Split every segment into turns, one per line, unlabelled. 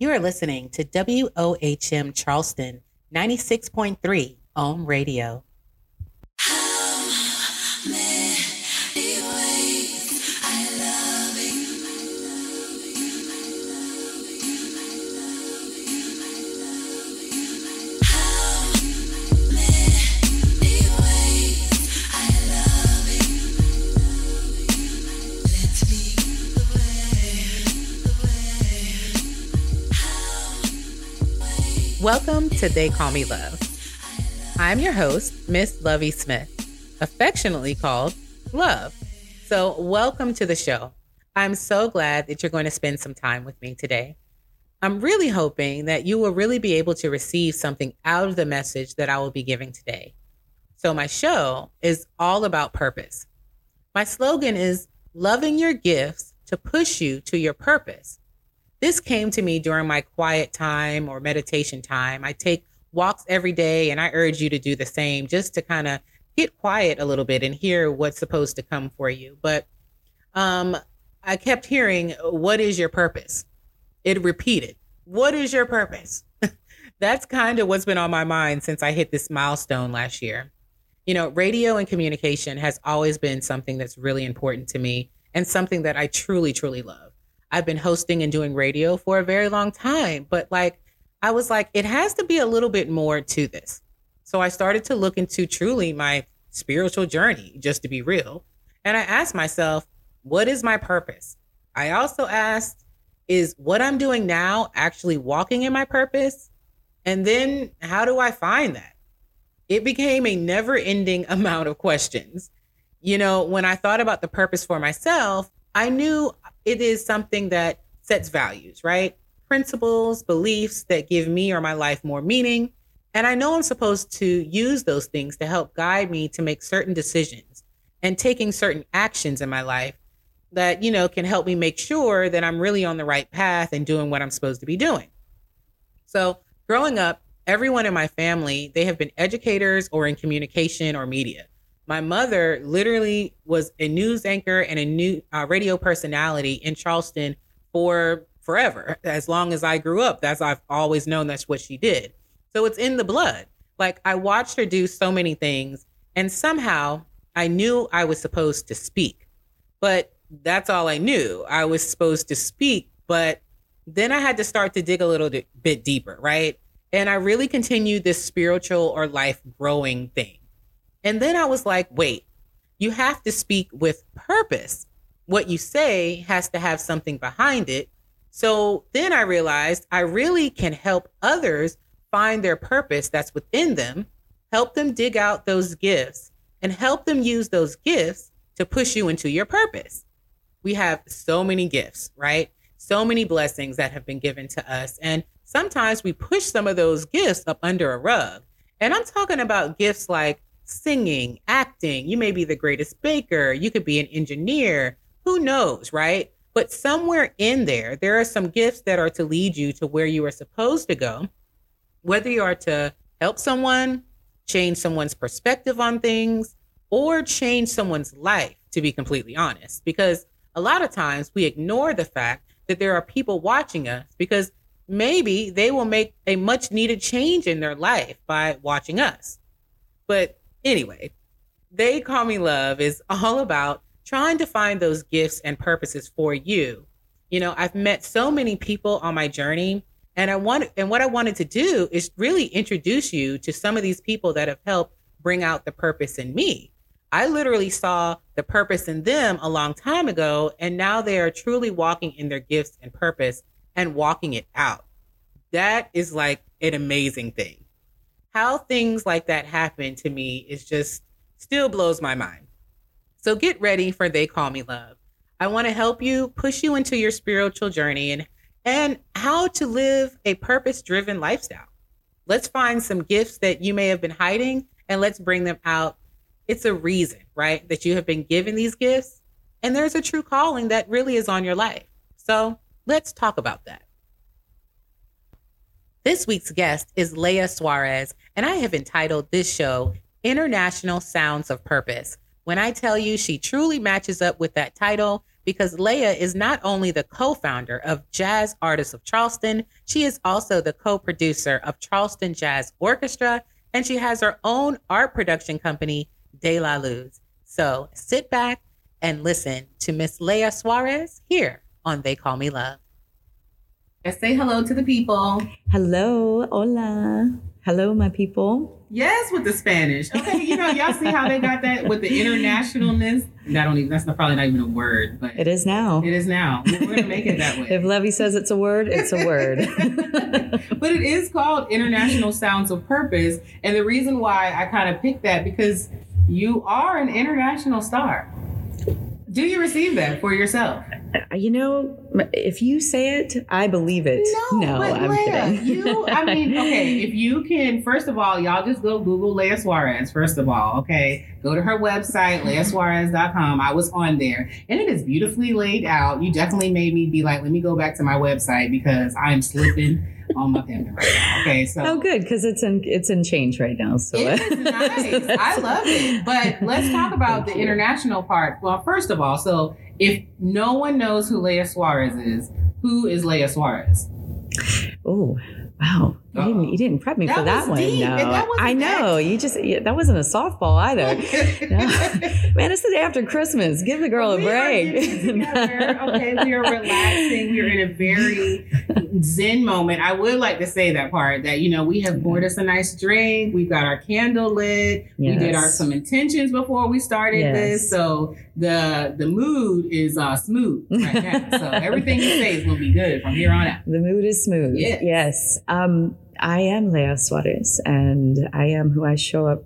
You are listening to WOHM Charleston 96.3 Ohm Radio. Welcome to They Call Me Luv. I'm your host, Miss Lovey Smith, affectionately called Love. So, welcome to the show. I'm so glad that you're going to spend some time with me today. I'm really hoping that you will really be able to receive something out of the message that I will be giving today. So, my show is all about purpose. My slogan is loving your gifts to push you to your purpose. This came to me during my quiet time or meditation time. I take walks every day, and I urge you to do the same just to kind of get quiet a little bit and hear what's supposed to come for you. But um, I kept hearing, What is your purpose? It repeated, What is your purpose? That's kind of what's been on my mind since I hit this milestone last year. You know, radio and communication has always been something that's really important to me and something that I truly, truly love. I've been hosting and doing radio for a very long time, but like I was like, it has to be a little bit more to this. So I started to look into truly my spiritual journey, just to be real. And I asked myself, what is my purpose? I also asked, is what I'm doing now actually walking in my purpose? And then how do I find that? It became a never ending amount of questions. You know, when I thought about the purpose for myself, I knew it is something that sets values, right? Principles, beliefs that give me or my life more meaning. And I know I'm supposed to use those things to help guide me to make certain decisions and taking certain actions in my life that, you know, can help me make sure that I'm really on the right path and doing what I'm supposed to be doing. So, growing up, everyone in my family, they have been educators or in communication or media. My mother literally was a news anchor and a new uh, radio personality in Charleston for forever. As long as I grew up, that's I've always known that's what she did. So it's in the blood. Like I watched her do so many things, and somehow I knew I was supposed to speak, but that's all I knew. I was supposed to speak, but then I had to start to dig a little bit deeper, right? And I really continued this spiritual or life growing thing. And then I was like, wait, you have to speak with purpose. What you say has to have something behind it. So then I realized I really can help others find their purpose that's within them, help them dig out those gifts, and help them use those gifts to push you into your purpose. We have so many gifts, right? So many blessings that have been given to us. And sometimes we push some of those gifts up under a rug. And I'm talking about gifts like singing, acting. You may be the greatest baker. You could be an engineer. Who knows, right? But somewhere in there, there are some gifts that are to lead you to where you are supposed to go, whether you are to help someone, change someone's perspective on things, or change someone's life, to be completely honest. Because a lot of times we ignore the fact that there are people watching us because maybe they will make a much needed change in their life by watching us. But Anyway, They Call Me Luv is all about trying to find those gifts and purposes for you. You know, I've met so many people on my journey and I want and what I wanted to do is really introduce you to some of these people that have helped bring out the purpose in me. I literally saw the purpose in them a long time ago and now they are truly walking in their gifts and purpose and walking it out. That is like an amazing thing how things like that happen to me is just still blows my mind. So get ready for They Call Me Luv. I want to help you push you into your spiritual journey and and how to live a purpose-driven lifestyle. Let's find some gifts that you may have been hiding and let's bring them out. It's a reason, right, that you have been given these gifts and there's a true calling that really is on your life. So, let's talk about that. This week's guest is Leah Suarez, and I have entitled this show International Sounds of Purpose. When I tell you she truly matches up with that title, because Leah is not only the co founder of Jazz Artists of Charleston, she is also the co producer of Charleston Jazz Orchestra, and she has her own art production company, De La Luz. So sit back and listen to Miss Leah Suarez here on They Call Me Luv. Say hello to the people.
Hello, hola. Hello, my people.
Yes, with the Spanish. Okay, you know, y'all see how they got that with the internationalness. That don't even. That's not, probably not even a word, but
it is now.
It is now. We're gonna make it that way.
if Levy says it's a word, it's a word.
but it is called International Sounds of Purpose, and the reason why I kind of picked that because you are an international star. Do you receive that for yourself?
You know, if you say it, I believe it.
No, no I'm Leah, kidding. You, I mean, okay, if you can, first of all, y'all just go Google Leah Suarez, first of all, okay? Go to her website, leahsuarez.com. I was on there and it is beautifully laid out. You definitely made me be like, let me go back to my website because I'm slipping on my pimping right now. Okay, so
oh, good because it's in it's in change right now. So
it is nice. I love it. But let's talk about the international part. Well, first of all, so if no one knows who Leah Suarez is, who is Leah Suarez?
Oh, Wow, you didn't, you didn't prep me
that
for that one.
Deep,
no, I know that. you just that wasn't a softball either. no. Man, it's the day after Christmas. Give the girl
we
a break.
okay, we are relaxing. We are in a very zen moment. I would like to say that part that you know we have poured us a nice drink. We've got our candle lit. Yes. We did our some intentions before we started yes. this, so the the mood is uh, smooth right now. so everything you say is gonna be good from here on out.
The mood is smooth.
Yes.
yes. Um, I am Leah Suarez, and I am who I show up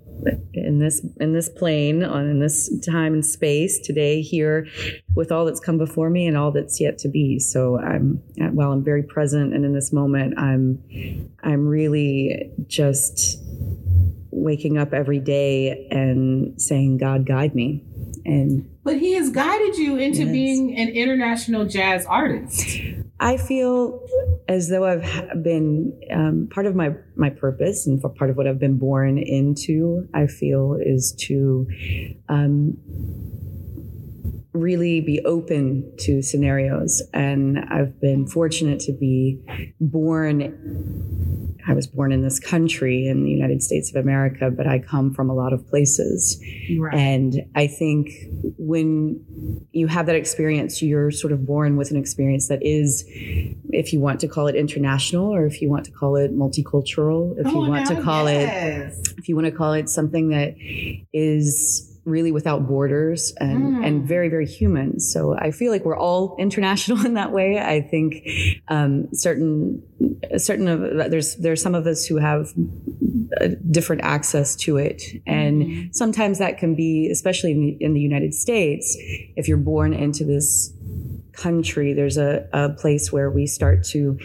in this in this plane on in this time and space today here with all that's come before me and all that's yet to be. So i'm while i'm very present and in this moment i'm i'm really just waking up every day and saying god guide me. And
but he has guided you into yes. being an international jazz artist
I feel as though I've been um, part of my my purpose and for part of what I've been born into. I feel is to um, really be open to scenarios, and I've been fortunate to be born I was born in this country in the United States of America, but I come from a lot of places. Right. And I think when you have that experience, you're sort of born with an experience that is, if you want to call it international or if you want to call it multicultural, if
oh,
you want
to
call
yes.
it, if you want to call it something that is really without borders and, mm. and very, very human. So I feel like we're all international in that way. I think um, certain certain of there's there's some of us who have different access to it, and mm sometimes that can be, especially in the, in the United States, if you're born into this country, there's a, a place where we start to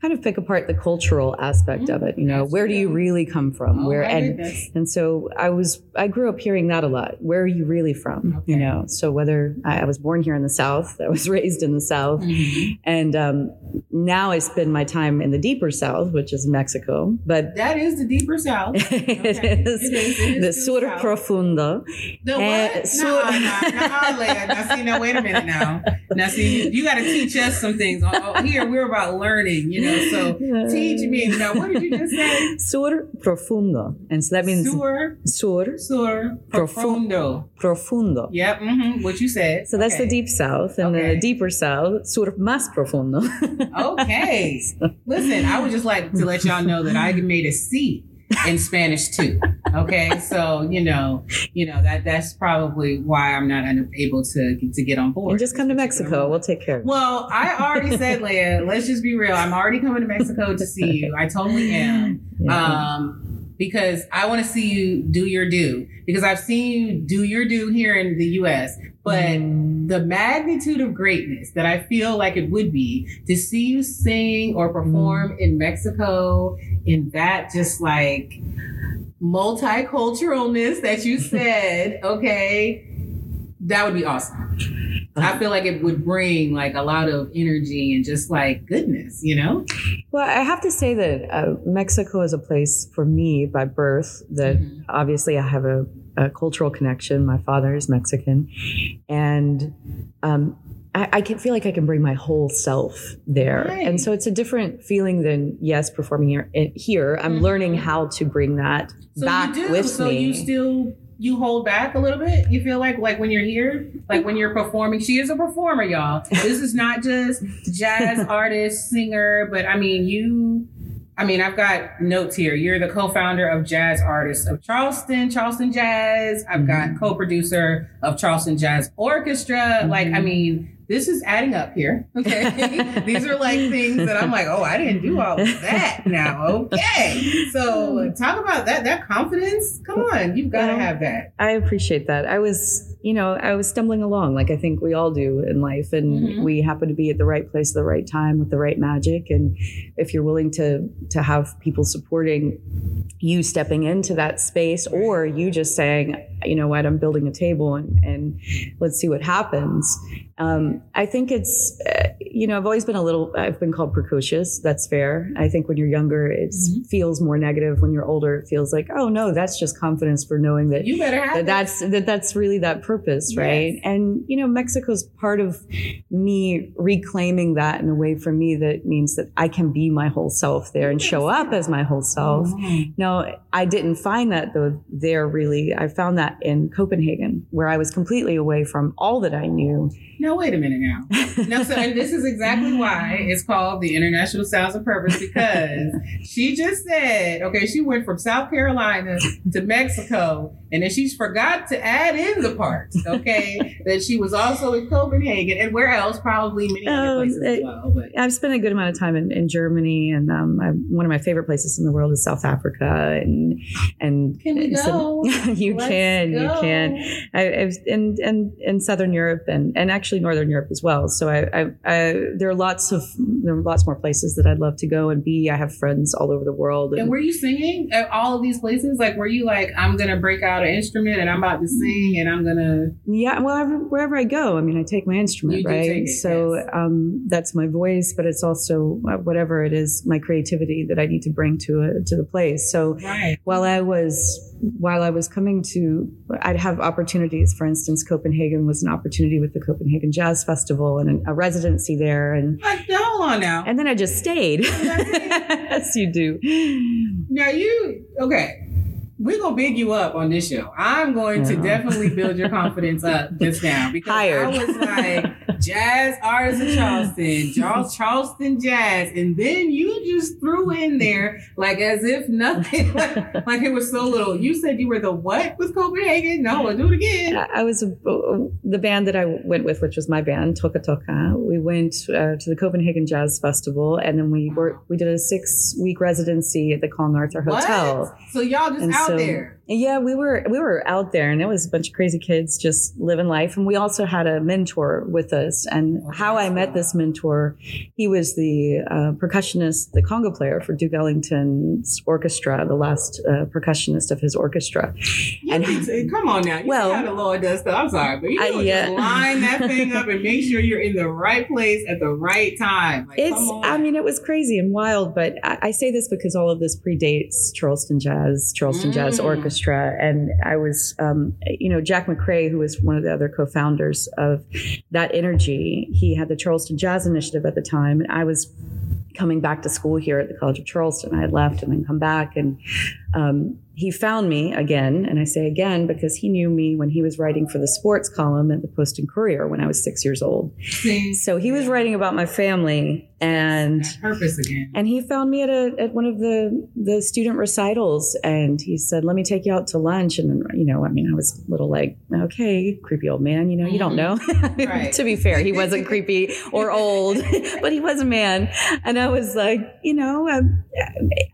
kind of pick apart the cultural aspect of it. You know, where do you really come from?
Oh,
where
and
and so I was I grew up hearing that a lot. Where are you really from? Okay. You know, so whether I, I, was born here in the South, I was raised in the South, mm-hmm. and um, now I spend my time in the deeper South, which is Mexico. But
that is the deeper South.
Okay. it, is, it is. It is the sur south. profundo.
The what? Sur- no, no, no, Now see, now wait a minute now. Now see you, got to teach us some things. Oh, oh, here we're about learning, you know. So teach me. Now, what did you just say?
Sur profundo, and so that means
sur
sur
sur profundo.
Profundo.
Yep. Mm-hmm, what you said.
So that's okay. the deep south, and okay. the deeper south, sur más profundo.
okay. Listen, I would just like to let y'all know that I made a C in Spanish too. Okay, so you know, you know that that's probably why I'm not able to to get on board.
And just come to Mexico. We'll take care. of
Well, I already said, Leah. Let's just be real. I'm already coming to Mexico to see you. I totally am. Yeah. Um, because I want to see you do your do. Because I've seen you do your do here in the US, but mm. the magnitude of greatness that I feel like it would be to see you sing or perform mm. in Mexico in that just like multiculturalness that you said, okay, that would be awesome. I feel like it would bring like a lot of energy and just like goodness, you know?
Well, I have to say that uh, Mexico is a place for me by birth that mm-hmm. obviously I have a, a, cultural connection. My father is Mexican. And um, I, I can feel like I can bring my whole self there,
Right.
and so it's a different feeling than yes, performing here. eh, Here, I'm
Mhm.
learning how to bring that
So
back
you do.
with
so
me.
you still you hold back a little bit. You feel like like when you're here, like when you're performing. She is a performer, y'all. This is not just jazz artist, singer, but I mean you. I mean, I've got notes here. You're the co-founder of Jazz Artists of Charleston, Charleston Jazz. I've got co-producer of Charleston Jazz Orchestra. Like, I mean, this is adding up here. Okay. These are like things that I'm like, oh, I didn't do all of that now. Okay. So talk about that, that confidence. Come on. You've got to have that.
I appreciate that. I was, you know, I was stumbling along like I think we all do in life. And
Mhm.
we happen to be at the right place at the right time with the right magic. And if you're willing to to have people supporting you stepping into that space or you just saying, you know what, I'm building a table and, and let's see what happens. Um, I think it's, uh, you know, I've always been a little, I've been called precocious. That's fair. I think when you're younger, it
Mhm.
feels more negative. When you're older, it feels like, oh no, that's just confidence for knowing that
You better have
that that's that that's really that purpose right
Yes.
and you know mexico's part of me reclaiming that in a way for me that means that i can be my whole self there and show up as my whole self
Mhm.
no i didn't find that though there really i found that in copenhagen where i was completely away from all that i knew
Now wait a minute now. No, so and this is exactly why it's called the International Sounds of Purpose because she just said, okay, she went from South Carolina to Mexico, and then she forgot to add in the part, okay, that she was also in Copenhagen and where else? Probably many other
Um,
places as well. But
I've spent a good amount of time in, in Germany, and um, i one of my favorite places in the world is South Africa, and and
Can we
so-
go?
you
Let's
can, you can. I, I was in, in in Southern Europe and and actually Northern Europe as well. So I, I, I there are lots of there are lots more places that I'd love to go and be. I have friends all over the world.
And
And,
were you singing at all of these places? Like, were you like, I'm gonna break out an instrument and I'm about to sing and I'm gonna
yeah, well, wherever I go, I mean, I take my instrument, right?
it,
so
yes.
um, that's my voice, but it's also uh, whatever it is, my creativity that I need to bring to a, to the place. So
right.
while I was while I was coming to, I'd have opportunities. For instance, Copenhagen was an opportunity with the Copenhagen Jazz Festival and a residency there, and
Like, hold on now.
and then I just stayed, as you do.
Now you okay? We're gonna big you up on this show. I'm going to definitely build your confidence up just now because
Hired.
I was like jazz artist of Charleston, Charles Charleston jazz, and then you just threw in there like as if nothing, like, like it was so little. You said you were the what with Copenhagen? No, I'll do it again.
I was the band that I went with, which was my band, Toka Toka. We went uh, to the Copenhagen Jazz Festival, and then we were we did a six week residency at the Kong Arthur Hotel.
So y'all just
And
out
so-
there.
Yeah, we were we were out there, and it was a bunch of crazy kids just living life. And we also had a mentor with us. And
Oh,
how I met this mentor, he was the uh, percussionist, the conga player for Duke Ellington's orchestra, the last uh, percussionist of his orchestra.
You
And-
to- come on now. You
Well-
how the Lord does stuff. I'm sorry, but you
I- yeah.
just line that thing up and make sure you're in the right place at the right time. Like,
It's,
come on.
I mean, it was crazy and wild, but I, I say this because all of this predates Charleston Jazz, Charleston Jazz
Mm.
Orchestra. And I was, um, you know, Jack McCray, who was one of the other co founders of that energy, he had the Charleston Jazz Initiative at the time. And I was coming back to school here at the College of Charleston. I had left and then come back. And um, he found me again. And I say again because he knew me when he was writing for the sports column at the Post and Courier when I was six years old. So he was writing about my family and
purpose again.
and he found me at a at one of the the student recitals and he said, "Let me take you out to lunch." And you know, I mean, I was a little like, "Okay, creepy old man, you know, you don't know."
Right.
to be fair, he wasn't creepy or old, but he was a man. And I was like, you know, um,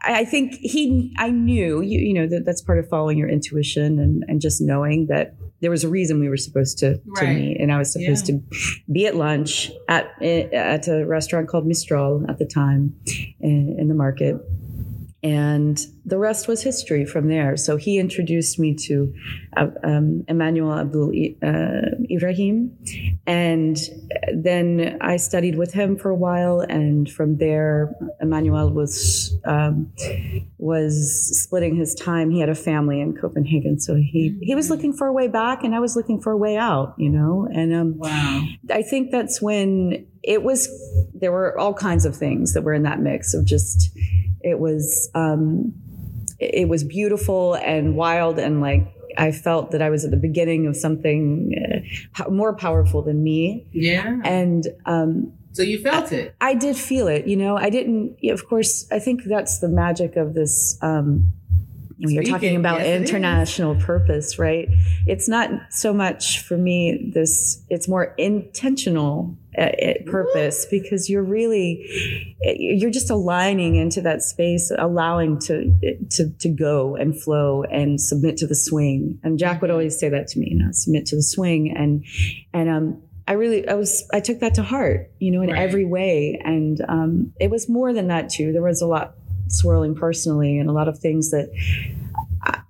I, I think he I knew, you, you know, that that's part of following your intuition and and just knowing that there was a reason we were supposed to, to meet and I was supposed
Yeah.
to be at lunch at eh, at a restaurant called Mistral at the time in, in the market. And the rest was history from there. So he introduced me to uh, um, Emmanuel Abdul uh, Ibrahim, and then I studied with him for a while. And from there, Emmanuel was um, was splitting his time. He had a family in Copenhagen, so he he was looking for a way back, and I was looking for a way out. You know, and um,
wow,
I think that's when it was. There were all kinds of things that were in that mix of just it was um, it was beautiful and wild and like I felt that I was at the beginning of something uh, more powerful than me.
Yeah.
And um,
so you felt it.
I did feel it. You know, I didn't. Of course, I think that's the magic of this. Um, when you're talking about yes, international purpose, right? It's not so much for me this, it's more intentional purpose because you're really, you're just aligning into that space, allowing to, to, to go and flow and submit to the swing. And Jack would mm-hmm. always say that to me, you know, submit to the swing. And, and, um, I really, I was, I took that to heart, you know, in right. every way. And um, it was more than that too. There was a lot swirling personally and a lot of things that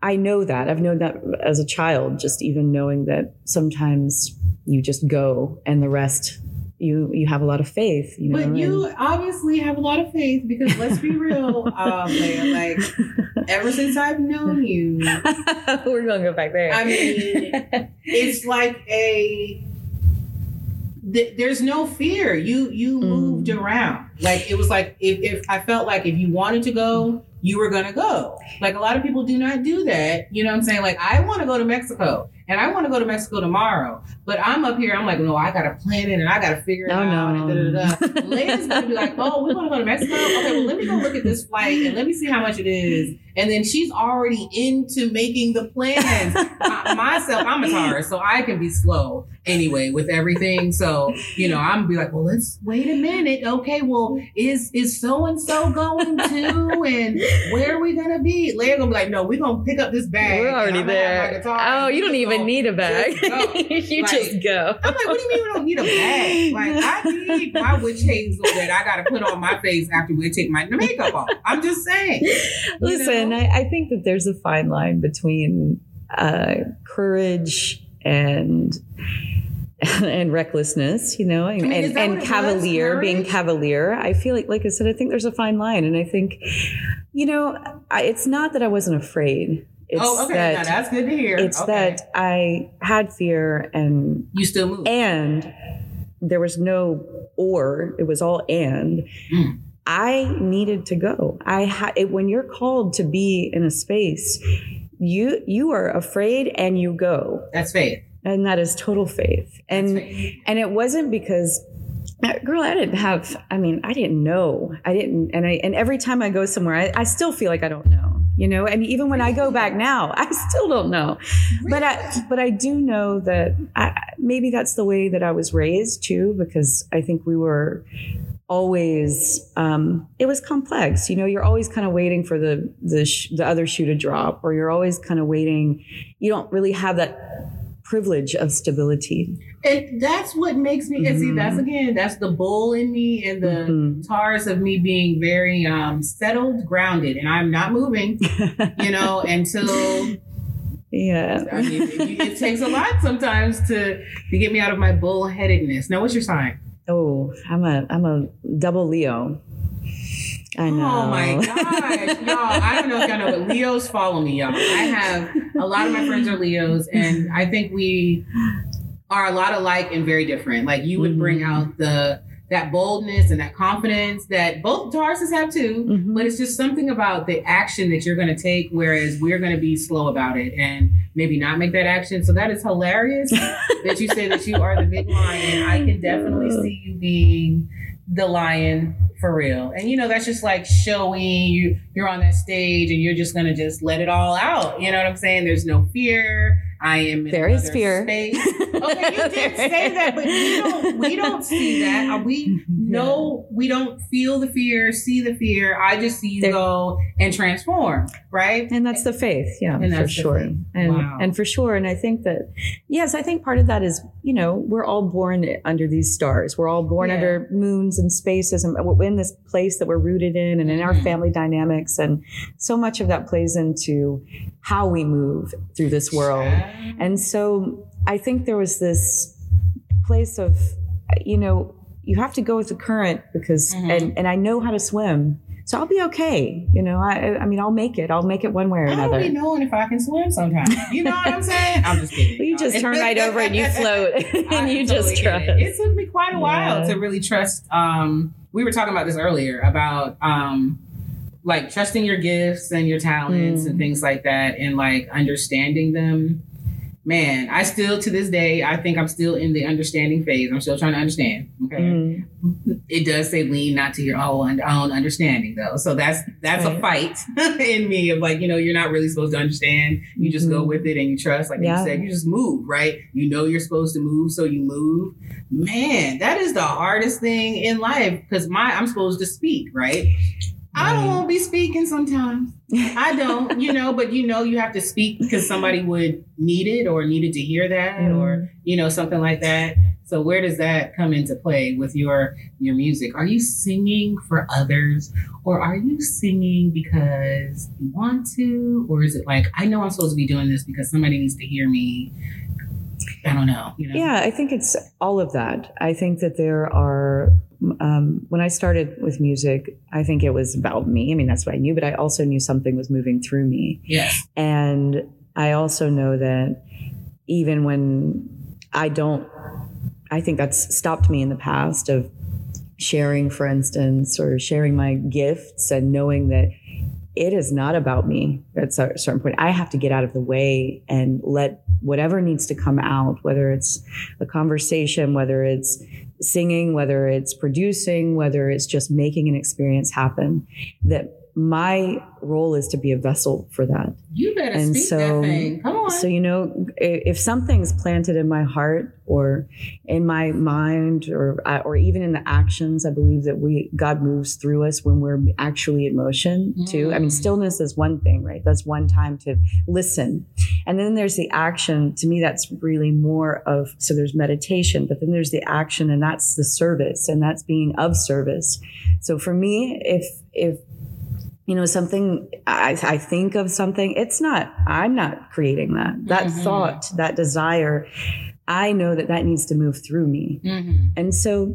I know that. I've known that as a child, just even knowing that sometimes you just go and the rest you you have a lot of faith, you know.
But you and, obviously have a lot of faith because let's be real, um, like ever since I've known you,
we're gonna go back there.
I mean, it's like a th- there's no fear. You you mm. moved around. Like it was like if, if I felt like if you wanted to go, you were gonna go. Like a lot of people do not do that. You know what I'm saying? Like I want to go to Mexico and I want to go to Mexico tomorrow, but I'm up here. I'm like, no, I gotta plan it and I gotta figure it no, out. No. And da, da, da. Lady's gonna be like, oh, we want to go to Mexico. Okay, well let me go look at this flight and let me see how much it is. And then she's already into making the plans. myself, I'm a Taurus, so I can be slow anyway with everything. So you know, I'm be like, well, let's wait a minute. Okay, well, is is so and so going to, and where are we gonna be? Leah gonna be like, no, we're gonna pick up this bag.
We're already there. Oh, you don't even need a bag. You
like,
just go.
I'm like, what do you mean we don't need a bag? Like, I need my witch hazel that I gotta put on my face after we take my makeup off. I'm just saying.
Listen, I, I, think that there's a fine line between uh, courage and and recklessness, you know, and, I mean, and, and cavalier, being cavalier. I feel like, like I said, I think there's a fine line. And I think, you know, I, it's not that I wasn't afraid. It's
oh, okay. That, now that's good to hear.
It's
okay.
that I had fear and
you still move.
And there was no or, it was all and. Mm. I needed to go. I had when you're called to be in a space, you you are afraid and you go.
That's faith
and that is total faith and and it wasn't because girl i didn't have i mean i didn't know i didn't and i and every time i go somewhere i, I still feel like i don't know you know? And even when i go back now i still don't know. But i but i do know that I, maybe that's the way that i was raised too because i think we were always um, it was complex. You know you're always kind of waiting for the the, sh- the other shoe to drop or you're always kind of waiting. You don't really have that privilege of stability.
And that's what makes me, and see, that's mm-hmm. again, that's the bull in me and the mm-hmm. Taurus of me being very um, settled, grounded, and I'm not moving, you know, until.
Yeah.
I mean, it, it, takes a lot sometimes to to get me out of my bullheadedness. Now, what's your sign?
Oh, I'm a I'm a double Leo. I know.
Oh my gosh, y'all! I don't know if y'all know, but Leos follow me, y'all. I have a lot of my friends are Leos, and I think we are a lot alike and very different. Like you would bring mm-hmm. out the that boldness and that confidence that both Tauruses have too, mm-hmm. but it's just something about the action that you're going to take, whereas we're going to be slow about it and maybe not make that action. So that is hilarious that you say that you are the big lion. I can definitely see you being the lion for real. And you know, that's just like showing you you're on that stage and you're just gonna just let it all out. You know what I'm saying? There's no fear. I am
there is fear.
Space. Okay, you did say that, but we don't we don't see that. Uh, we know we don't feel the fear, see the fear. I just see you
There-
go and transform, right?
and that's the faith yeah
And
for sure
faith.
and
Wow.
and for sure and i think that yes i think part of that is you know we're all born under these stars we're all born
Yeah.
under moons and spaces and we're in this place that we're rooted in and in our
Mhm.
family dynamics and so much of that plays into how we move through this world and so I think there was this place of, you know, you have to go with the current because,
Mhm.
and, and I know how to swim. So I'll be okay. You know, I, I mean, I'll make it. I'll make it one way or another.
I don't be knowing if I can swim sometimes. You know what I'm saying? I'm just kidding.
You just turn right over and you float and
I
you
totally
just trust.
It. it took me quite a while
Yeah.
to really trust. Um, we were talking about this earlier about um, like trusting your gifts and your talents
Mm.
and things like that, and like understanding them. Man, I still to this day, I think I'm still in the understanding phase. I'm still trying to understand. Okay,
Mm.
it does say lean not to your own own understanding though so that's that's a fight in me of like you know you're not really supposed to understand you just go
Mhm.
with it and you trust like
Yeah.
you said you just move right you know you're supposed to move so you move man that is the hardest thing in life because my i'm supposed to speak right I don't want to be speaking sometimes. I don't, you know, but you know, you have to speak because somebody would need it or needed to hear that
Mm.
or, you know, something like that. So where does that come into play with your your music? Are you singing for others or are you singing because you want to or is it like I know I'm supposed to be doing this because somebody needs to hear me? I don't know, you know.
Yeah, I think it's all of that. I think that there are, um, when I started with music, I think it was about me. I mean, that's what I knew, but I also knew something was moving through me.
Yes.
And I also know that even when I don't, I think that's stopped me in the past of sharing, for instance, or sharing my gifts and knowing that it is not about me at a certain point. I have to get out of the way and let whatever needs to come out, whether it's a conversation, whether it's singing, whether it's producing, whether it's just making an experience happen, that my role is to be a vessel for that.
You better
And
speak
so-
that thing. Come on.
So, you know, if something's planted in my heart or in my mind or, or even in the actions, I believe that we, God moves through us when we're actually in motion too. I mean,
Mm.
stillness is one thing, right? That's one time to listen. And then there's the action. To me, that's really more of, so there's meditation, but then there's the action and that's the service and that's being of service. So for me, if, if, you know, something, I, I think of something, it's not, I'm not creating that. That
Mhm.
thought, that desire, I know that that needs to move through me.
Mhm.
And so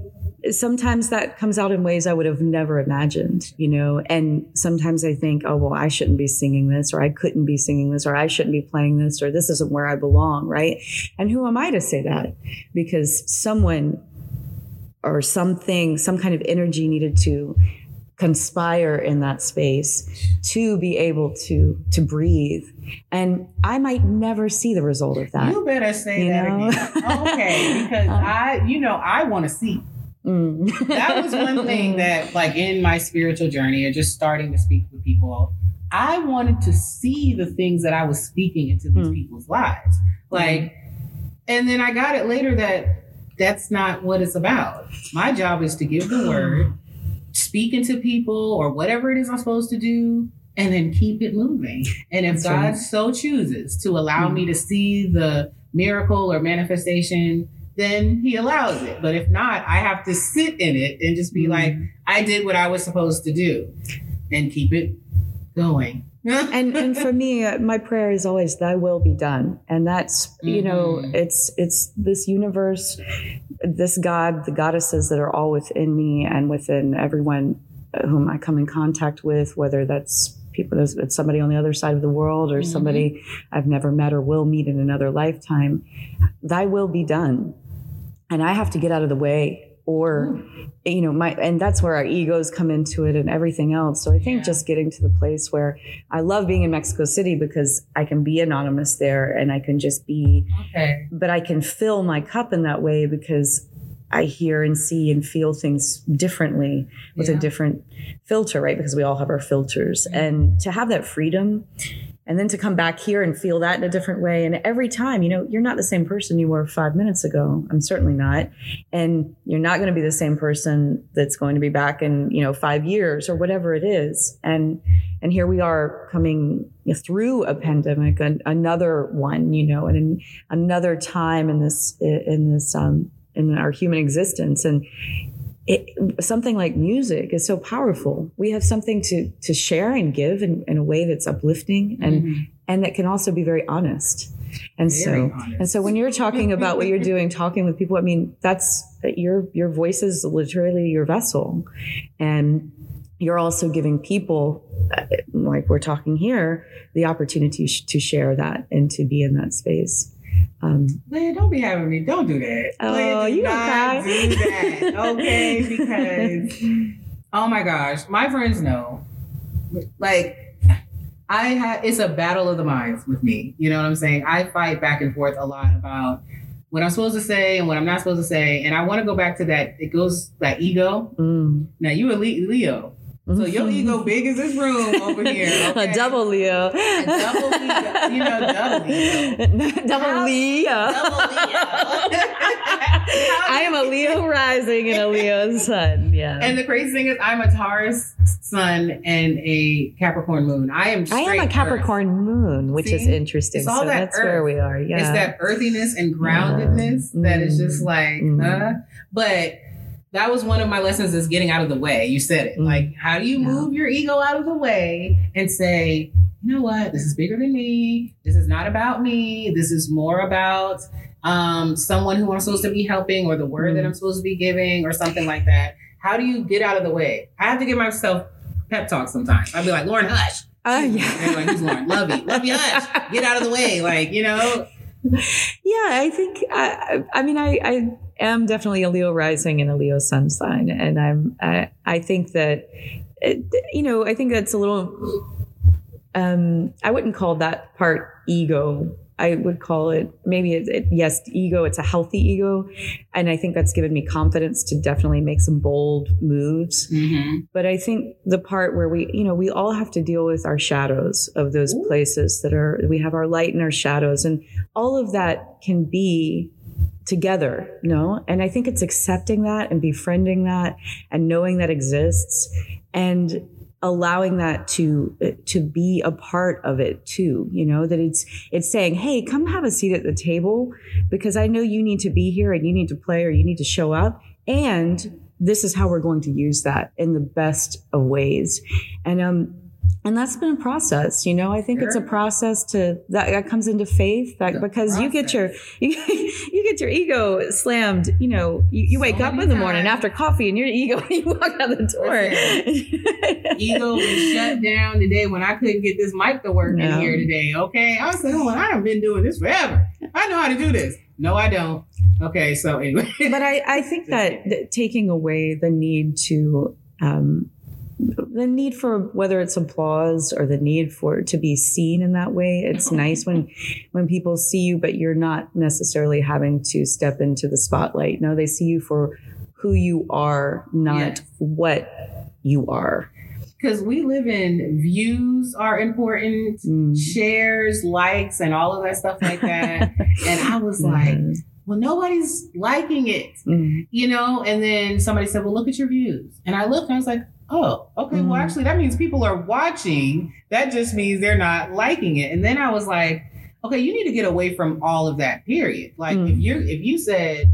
sometimes that comes out in ways I would have never imagined, you know. And sometimes I think, oh, well, I shouldn't be singing this, or I couldn't be singing this, or I shouldn't be playing this, or this isn't where I belong, right? And who am I to say that? Because someone or something, some kind of energy needed to conspire in that space to be able to to breathe and i might never see the result of that
You better say
You
that
know?
again. Okay, because I, you know, I want to see.
Mm.
That was one thing that, like, in my spiritual journey, or just starting to speak with people, I wanted to see the things that I was speaking into these
Mm.
people's lives. Like, and then I got it later that that's not what it's about. My job is to give the word, speak to people, or whatever it is I'm supposed to do, and then keep it moving. And if
That's
God
right.
so chooses to allow
Mm.
me to see the miracle or manifestation, then He allows it. But if not, I have to sit in it and just be like, I did what I was supposed to do, and keep it going.
and and for me uh, my prayer is always thy will be done and that's you know
Mhm.
it's it's this universe this god the goddesses that are all within me and within everyone whom i come in contact with whether that's people it's somebody on the other side of the world or
Mhm.
somebody i've never met or will meet in another lifetime thy will be done and i have to get out of the way or you know my and that's where our egos come into it and everything else so i think
Yeah.
just getting to the place where i love being in mexico city because i can be anonymous there and i can just be
Okay.
but i can fill my cup in that way because i hear and see and feel things differently with
Yeah.
a different filter right because we all have our filters
Mhm.
and to have that freedom and then to come back here and feel that in a different way. And every time, you know, you're not the same person you were five minutes ago. I'm certainly not. And you're not going to be the same person that's going to be back in, you know, five years or whatever it is. And, and here we are coming through a pandemic, an, another one, you know, and in another time in this, in this, um, in our human existence. And it, something like music is so powerful. We have something to to share and give in, in a way that's uplifting and mm-hmm. and that can also be very honest. And very so honest. and so when you're talking about what you're doing, talking with people, I mean that's your your voice is literally your vessel, and you're also giving people like we're talking here the opportunity to share that and to be in that space.
Um, Man, don't be having me. Don't do that. Oh, you don't cry. do that. Okay, because oh my gosh, my friends know. Like, I have. It's a battle of the minds with me. You know what I'm saying? I fight back and forth a lot about what I'm supposed to say and what I'm not supposed to say, and I want to go back to that. It goes that ego. Mm. Now you a Leo. So your ego big as this room over here. Okay?
A double Leo.
A double Leo. You know, double Leo.
double Leo.
Double Leo.
I am a Leo rising and a Leo sun. Yeah.
And the crazy thing is, I'm a Taurus sun and a Capricorn moon. I am. I
am a Capricorn Earth. moon, which See? is interesting. so that that's earth. where we are. Yeah.
It's that earthiness and groundedness yeah. that mm. is just like, mm. uh, but that was one of my lessons is getting out of the way. You said it. Mm. Like, how do you yeah. move your ego out of the way and say, you know what? This is bigger than me. This is not about me. This is more about um, someone who I'm supposed to be helping or the word mm. that I'm supposed to be giving or something like that. How do you get out of the way? I have to give myself pep talk sometimes. I'd be like, Lauren, hush.
Oh, uh, yeah.
Anyway, who's Lauren? Love you. Love you, hush. Get out of the way. Like, you know,
yeah, I think I, I mean I, I am definitely a Leo rising and a Leo sun sign, and I'm I, I think that it, you know I think that's a little um, I wouldn't call that part ego I would call it maybe it, it, yes, ego. It's a healthy ego, and I think that's given me confidence to definitely make some bold moves. Mm-hmm. But I think the part where we, you know, we all have to deal with our shadows of those Ooh. places that are we have our light and our shadows, and all of that can be together, no? And I think it's accepting that and befriending that and knowing that exists and allowing that to to be a part of it too you know? That it's it's saying hey come have a seat at the table because i know you need to be here and you need to play or you need to show up. And this is how we're going to use that in the best of ways. And um and that's been a process you know? I think sure. it's a process to that, that comes into faith that because process. you get your you, you get your ego slammed you know? You, you wake up in the times. morning after coffee and your ego you walk out the
door. Ego was shut down today when i couldn't get this mic to work no. in here today okay? I was like oh i have been doing this forever. I know how to do this. No i don't. Okay so anyway.
But i i think that, that taking away the need to um, the need for whether it's applause or the need for to be seen in that way it's nice when when people see you but you're not necessarily having to step into the spotlight no they see you for who you are not yes. what you are
because we live in views are important mm. shares likes and all of that stuff like that and i was like well, nobody's liking it, mm. you know? And then somebody said, well, look at your views. And I looked and I was like, Oh, okay. Mm-hmm. Well, actually, that means people are watching. That just means they're not liking it. And then I was like, okay, you need to get away from all of that. Period. Like mm-hmm. if you if you said,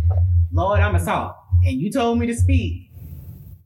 Lord, I'm a salt, and you told me to speak,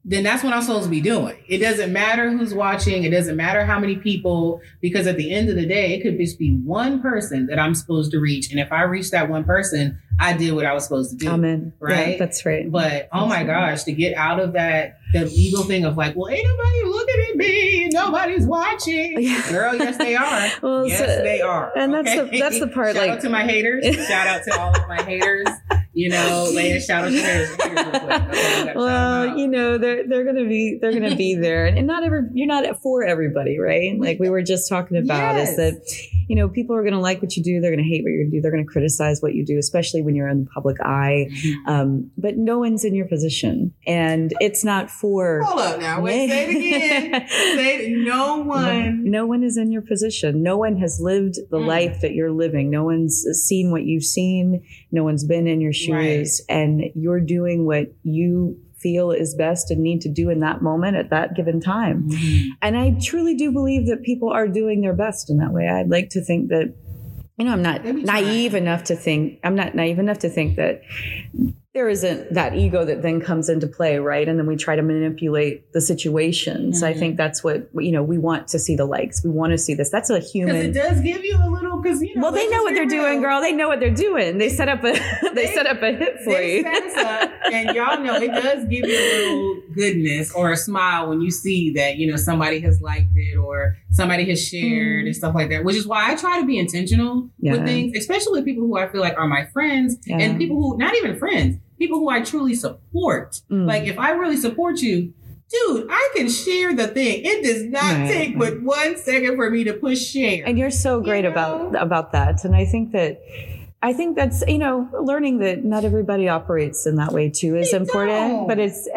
then that's what I'm supposed to be doing. It doesn't matter who's watching. It doesn't matter how many people, because at the end of the day, it could just be one person that I'm supposed to reach. And if I reach that one person, I did what I was supposed to do.
Amen.
Right.
Yeah, that's right.
But oh my right. gosh, to get out of that the ego thing of like, well, ain't nobody looking at me, nobody's watching. Yeah. Girl, yes they are. well, yes, so, they are.
And okay? that's the that's the part.
Shout
like
out to my haters. Shout out to all of my haters you know, laying a shadow shares. Okay,
well, you know, they're they're gonna be they're gonna be there, and not ever you're not for everybody, right? Like we were just talking about, yes. is that you know people are gonna like what you do, they're gonna hate what you do, they're gonna criticize what you do, especially when you're in the public eye. Mm-hmm. Um, but no one's in your position, and it's not for.
Hold up now, wait, say it again. say it, no one.
No, no, one is in your position. No one has lived the mm. life that you're living. No one's seen what you've seen. No one's been in your shoes right. and you're doing what you feel is best and need to do in that moment at that given time. Mm-hmm. And I truly do believe that people are doing their best in that way. I'd like to think that you know, I'm not naive enough to think, I'm not naive enough to think that there isn't that ego that then comes into play, right? And then we try to manipulate the situations. Mm-hmm. I think that's what you know. We want to see the likes. We want to see this. That's a human.
Because it does give you a little because you know.
Well, they know what they're real. doing, girl. They know what they're doing. They set up a they, they set up a hit for
you. Up, and y'all know it does give you a little goodness or a smile when you see that you know somebody has liked it or somebody has shared mm. and stuff like that. Which is why I try to be intentional yeah. with things, especially with people who I feel like are my friends yeah. and people who not even friends people who I truly support. Mm. Like if I really support you, dude, I can share the thing. It does not right, take but one second for me to push share.
And you're so great you know? about about that. And I think that I think that's you know learning that not everybody operates in that way too is they important. Don't. But it's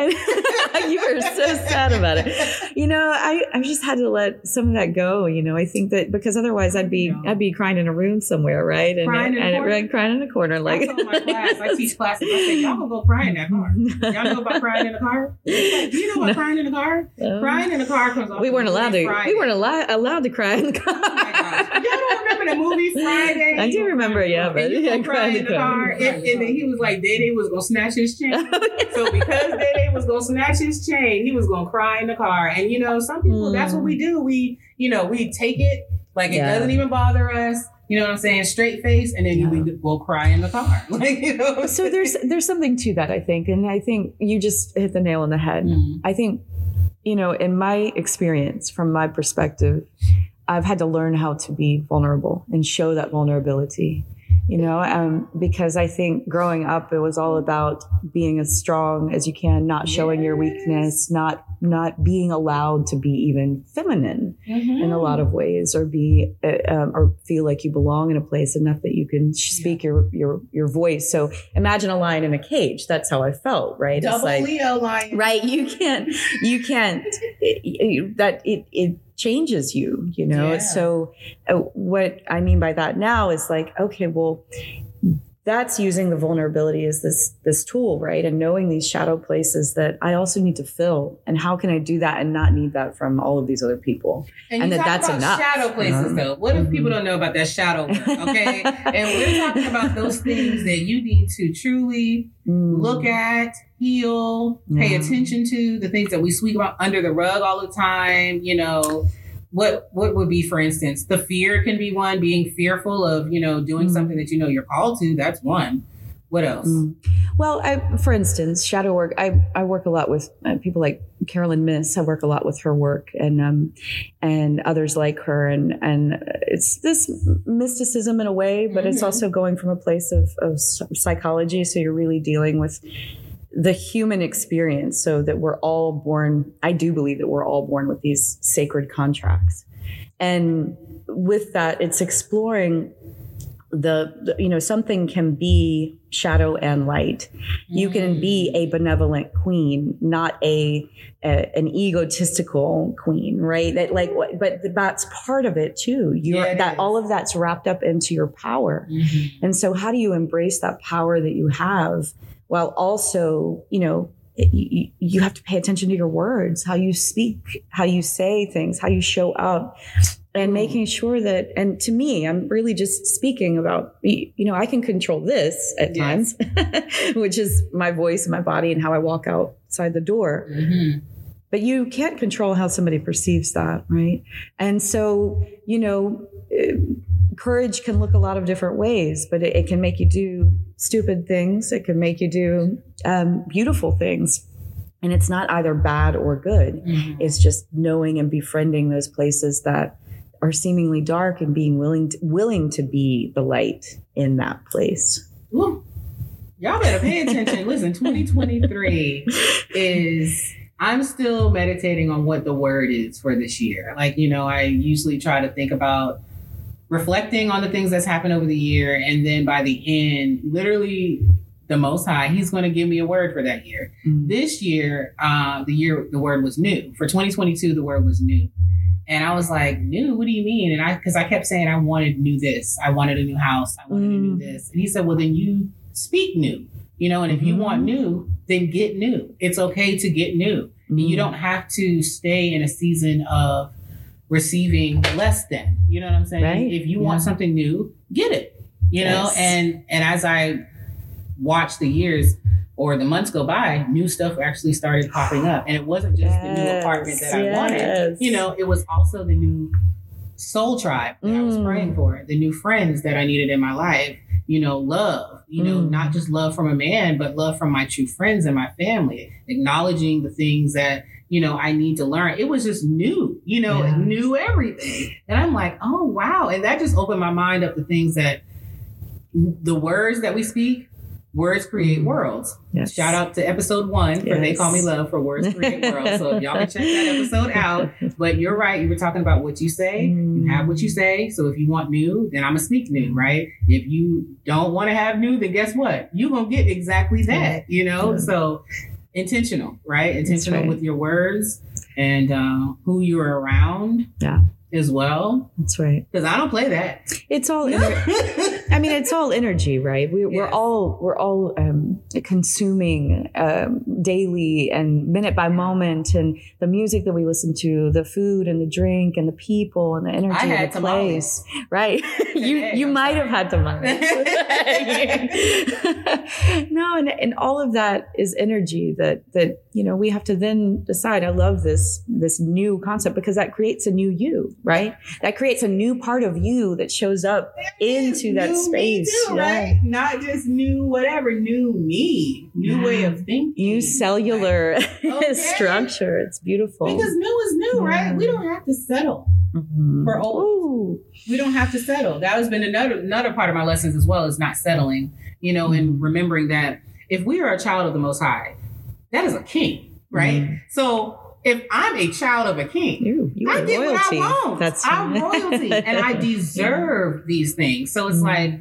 you were so sad about it. You know, I I just had to let some of that go. You know, I think that because otherwise I'd be I'd be crying in a room somewhere, right?
And crying in, and,
and crying in a corner. Like
I my class, I teach classes. I say y'all gonna go cry in that car. Y'all know about crying in the car? Do you know about crying in the car? Um, crying in the car comes off.
We weren't allowed to. Friday. We weren't allowed allowed to cry in the car. Oh my
gosh! Y'all don't remember the movie Friday?
I do remember, yeah, but
yeah, crying in the car, and, and then he was like, Day was gonna snatch his chain. so because Day was gonna snatch his chain, he was gonna cry in the car. And you know, some people, mm. that's what we mm. do. We, you know, we take it like it doesn't even bother us. You know what I'm saying? Straight face, and then yeah. we will cry in the car. like you know.
So there's there's something to that, I think, and I think you just hit the nail on the head. Mm. I think, you know, in my experience, from my perspective, I've had to learn how to be vulnerable and show that vulnerability you know, um, because I think growing up, it was all about being as strong as you can, not showing yes. your weakness, not not being allowed to be even feminine mm-hmm. in a lot of ways, or be uh, um, or feel like you belong in a place enough that you can speak yeah. your your your voice. So imagine a lion in a cage. That's how I felt, right?
Double it's like, Leo lion,
right? You can't, you can't. it, it, that it it changes you, you know? Yeah. So, uh, what I mean by that now is like, okay, well, that's using the vulnerability as this this tool right? And knowing these shadow places that i also need to fill. And how can i do that and not need that from all of these other people?
And, and that that's enough. shadow places uh-huh. though. What if mm-hmm. people don't know about that shadow work okay? And we're talking about those things that you need to truly mm. look at heal pay attention to the things that we sweep under the rug all the time you know what what would be for instance the fear can be one being fearful of you know doing mm. something that you know you're called to that's one what else mm.
well I, for instance shadow work i i work a lot with uh, people like Caroline Myss i work a lot with her work and um and others like her and and it's this mysticism in a way but mm-hmm. it's also going from a place of of psychology so you're really dealing with the human experience so that we're all born i do believe that we're all born with these sacred contracts. And with that it's exploring the, the, you know something can be shadow and light. You can be a benevolent queen not a, a an egotistical queen right? That like but that's part of it too. You're yeah, that is. all of that's wrapped up into your power. Mm-hmm. and so how do you embrace that power that you have while also, you know, you, you have to pay attention to your words, how you speak, how you say things, how you show up and making sure that and to me i'm really just speaking about you know i can control this at yes. times which is my voice and my body and how i walk outside the door mm-hmm. but you can't control how somebody perceives that right and so you know courage can look a lot of different ways, but it, it can make you do stupid things. It can make you do um, beautiful things. And it's not either bad or good. Mm-hmm. It's just knowing and befriending those places that are seemingly dark and being willing to, willing to be the light in that place.
Ooh. Y'all better pay attention. Listen, 2023 is I'm still meditating on what the word is for this year. Like, you know, I usually try to think about reflecting on the things that's happened over the year. And then by the end, literally the most high, he's going to give me a word for that year. Mm. This year, uh, the year, the word was new. For 2022, the word was new. And I was like, new, what do you mean? And I, cause I kept saying I wanted new this. I wanted a new house. I wanted mm. a new mm. this. And he said, well, then you speak new, you know, and if mm-hmm. you want new, then get new. It's okay to get new. Mm-hmm. You don't have to stay in a season of receiving less than. You know what I'm saying? Right? If you yeah. want something new, get it. You know, and and as I watch the years or the months go by, new stuff actually started popping up. And it wasn't just yes. the new apartment that yes. I wanted. You know, it was also the new soul tribe that mm. I was mm. praying for, the new friends that I needed in my life, you know, love, you know, mm. not just love from a man, but love from my true friends and my family, acknowledging the things that, you know, I need to learn. It was just new, you know, yeah. new everything. And I'm like, oh, wow. And that just opened my mind up to things that the words that we speak Words create mm-hmm. worlds. Yes. Shout out to episode one yes. for They Call Me Luv for Words Create Worlds. So if y'all can check that episode out. But you're right. You were talking about what you say. Mm. You have what you say. So if you want new, then I'm going to speak new, right? If you don't want to have new, then guess what? You're going to get exactly that, you know? So intentional, right? Intentional right. with your words and uh, who you're around.
Yeah
as well.
That's right.
Because I don't play that.
It's all. Ener- I mean, it's all energy, right? We, are all we're all um, consuming um, daily and minute by moment, and the music that we listen to, the food and the drink, and the people and the energy of the place. Right? you you I'm might sorry. have had tamales. no, and and all of that is energy that that you know we have to then decide. I love this this new concept because that creates a new you right? That creates a new part of you that shows up into that space.
Too, yeah. right? Not just new whatever, new me, new yeah. way of thinking.
New cellular okay. structure. It's beautiful.
Because new is new, right? We don't have to settle. Mm-hmm. For old, Ooh. we don't have to settle. That has been another another part of my lessons as well is not settling. You know, mm-hmm. and remembering that if we are a child of the Most High, that is a king, right? Mm-hmm. So if I'm a child of a king, you, you I get royalty. what I want. That's I'm royalty, and I deserve these things. So it's mm like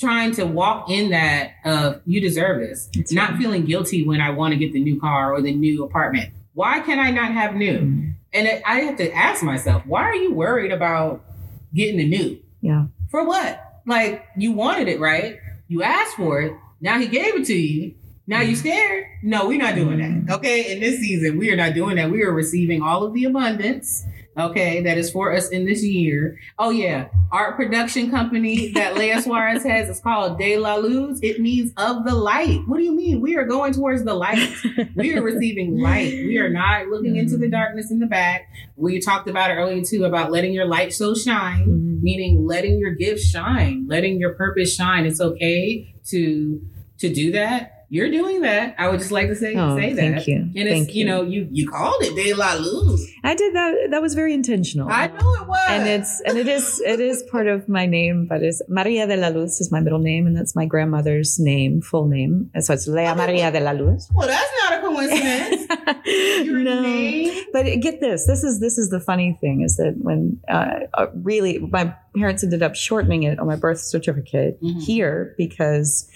trying to walk in that of you deserve this, That's not right. feeling guilty when I want to get the new car or the new apartment. Why can I not have new? mm And it, I have to ask myself, why are you worried about getting the new?
Yeah.
For what? Like you wanted it, right? You asked for it. Now he gave it to you. Now you scared? No, we're not doing that. Mm-hmm. Okay. In this season, we are not doing that. We are receiving all of the abundance. Okay, that is for us in this year. Oh yeah, art production company that Leah Suarez has is called De La Luz. It means of the light. What do you mean? We are going towards the light. we are receiving light. We are not looking into the darkness in the back. We talked about it earlier too about letting your light so shine, mm-hmm. meaning letting your gift shine, letting your purpose shine. It's okay to to do that you're doing that. I would just like to say oh, say that.
Thank you.
And
it's
you. you. know you you called it De La Luz.
I did that. That was very intentional.
I know it was.
And it's and it is it is part of my name, but it's Maria de la Luz is my middle name, and that's my grandmother's name, full name. And so it's Leah Maria de la Luz.
Well, that's not coincidence. no. Name?
But get this. This is this is the funny thing is that when uh, uh, really my parents ended up shortening it on my birth certificate mm-hmm. here because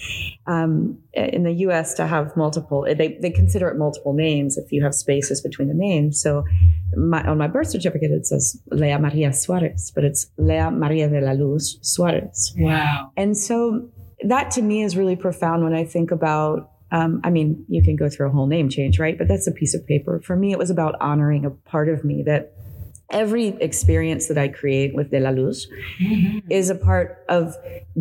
um, in the U.S. to have multiple they they consider it multiple names if you have spaces between the names. So my, on my birth certificate it says Leah Maria Suarez, but it's Leah Maria de la Luz Suarez.
Wow.
And so that to me is really profound when I think about um, I mean, you can go through a whole name change, right? But that's a piece of paper. For me, it was about honoring a part of me that every experience that I create with De La Luz mm-hmm. is a part of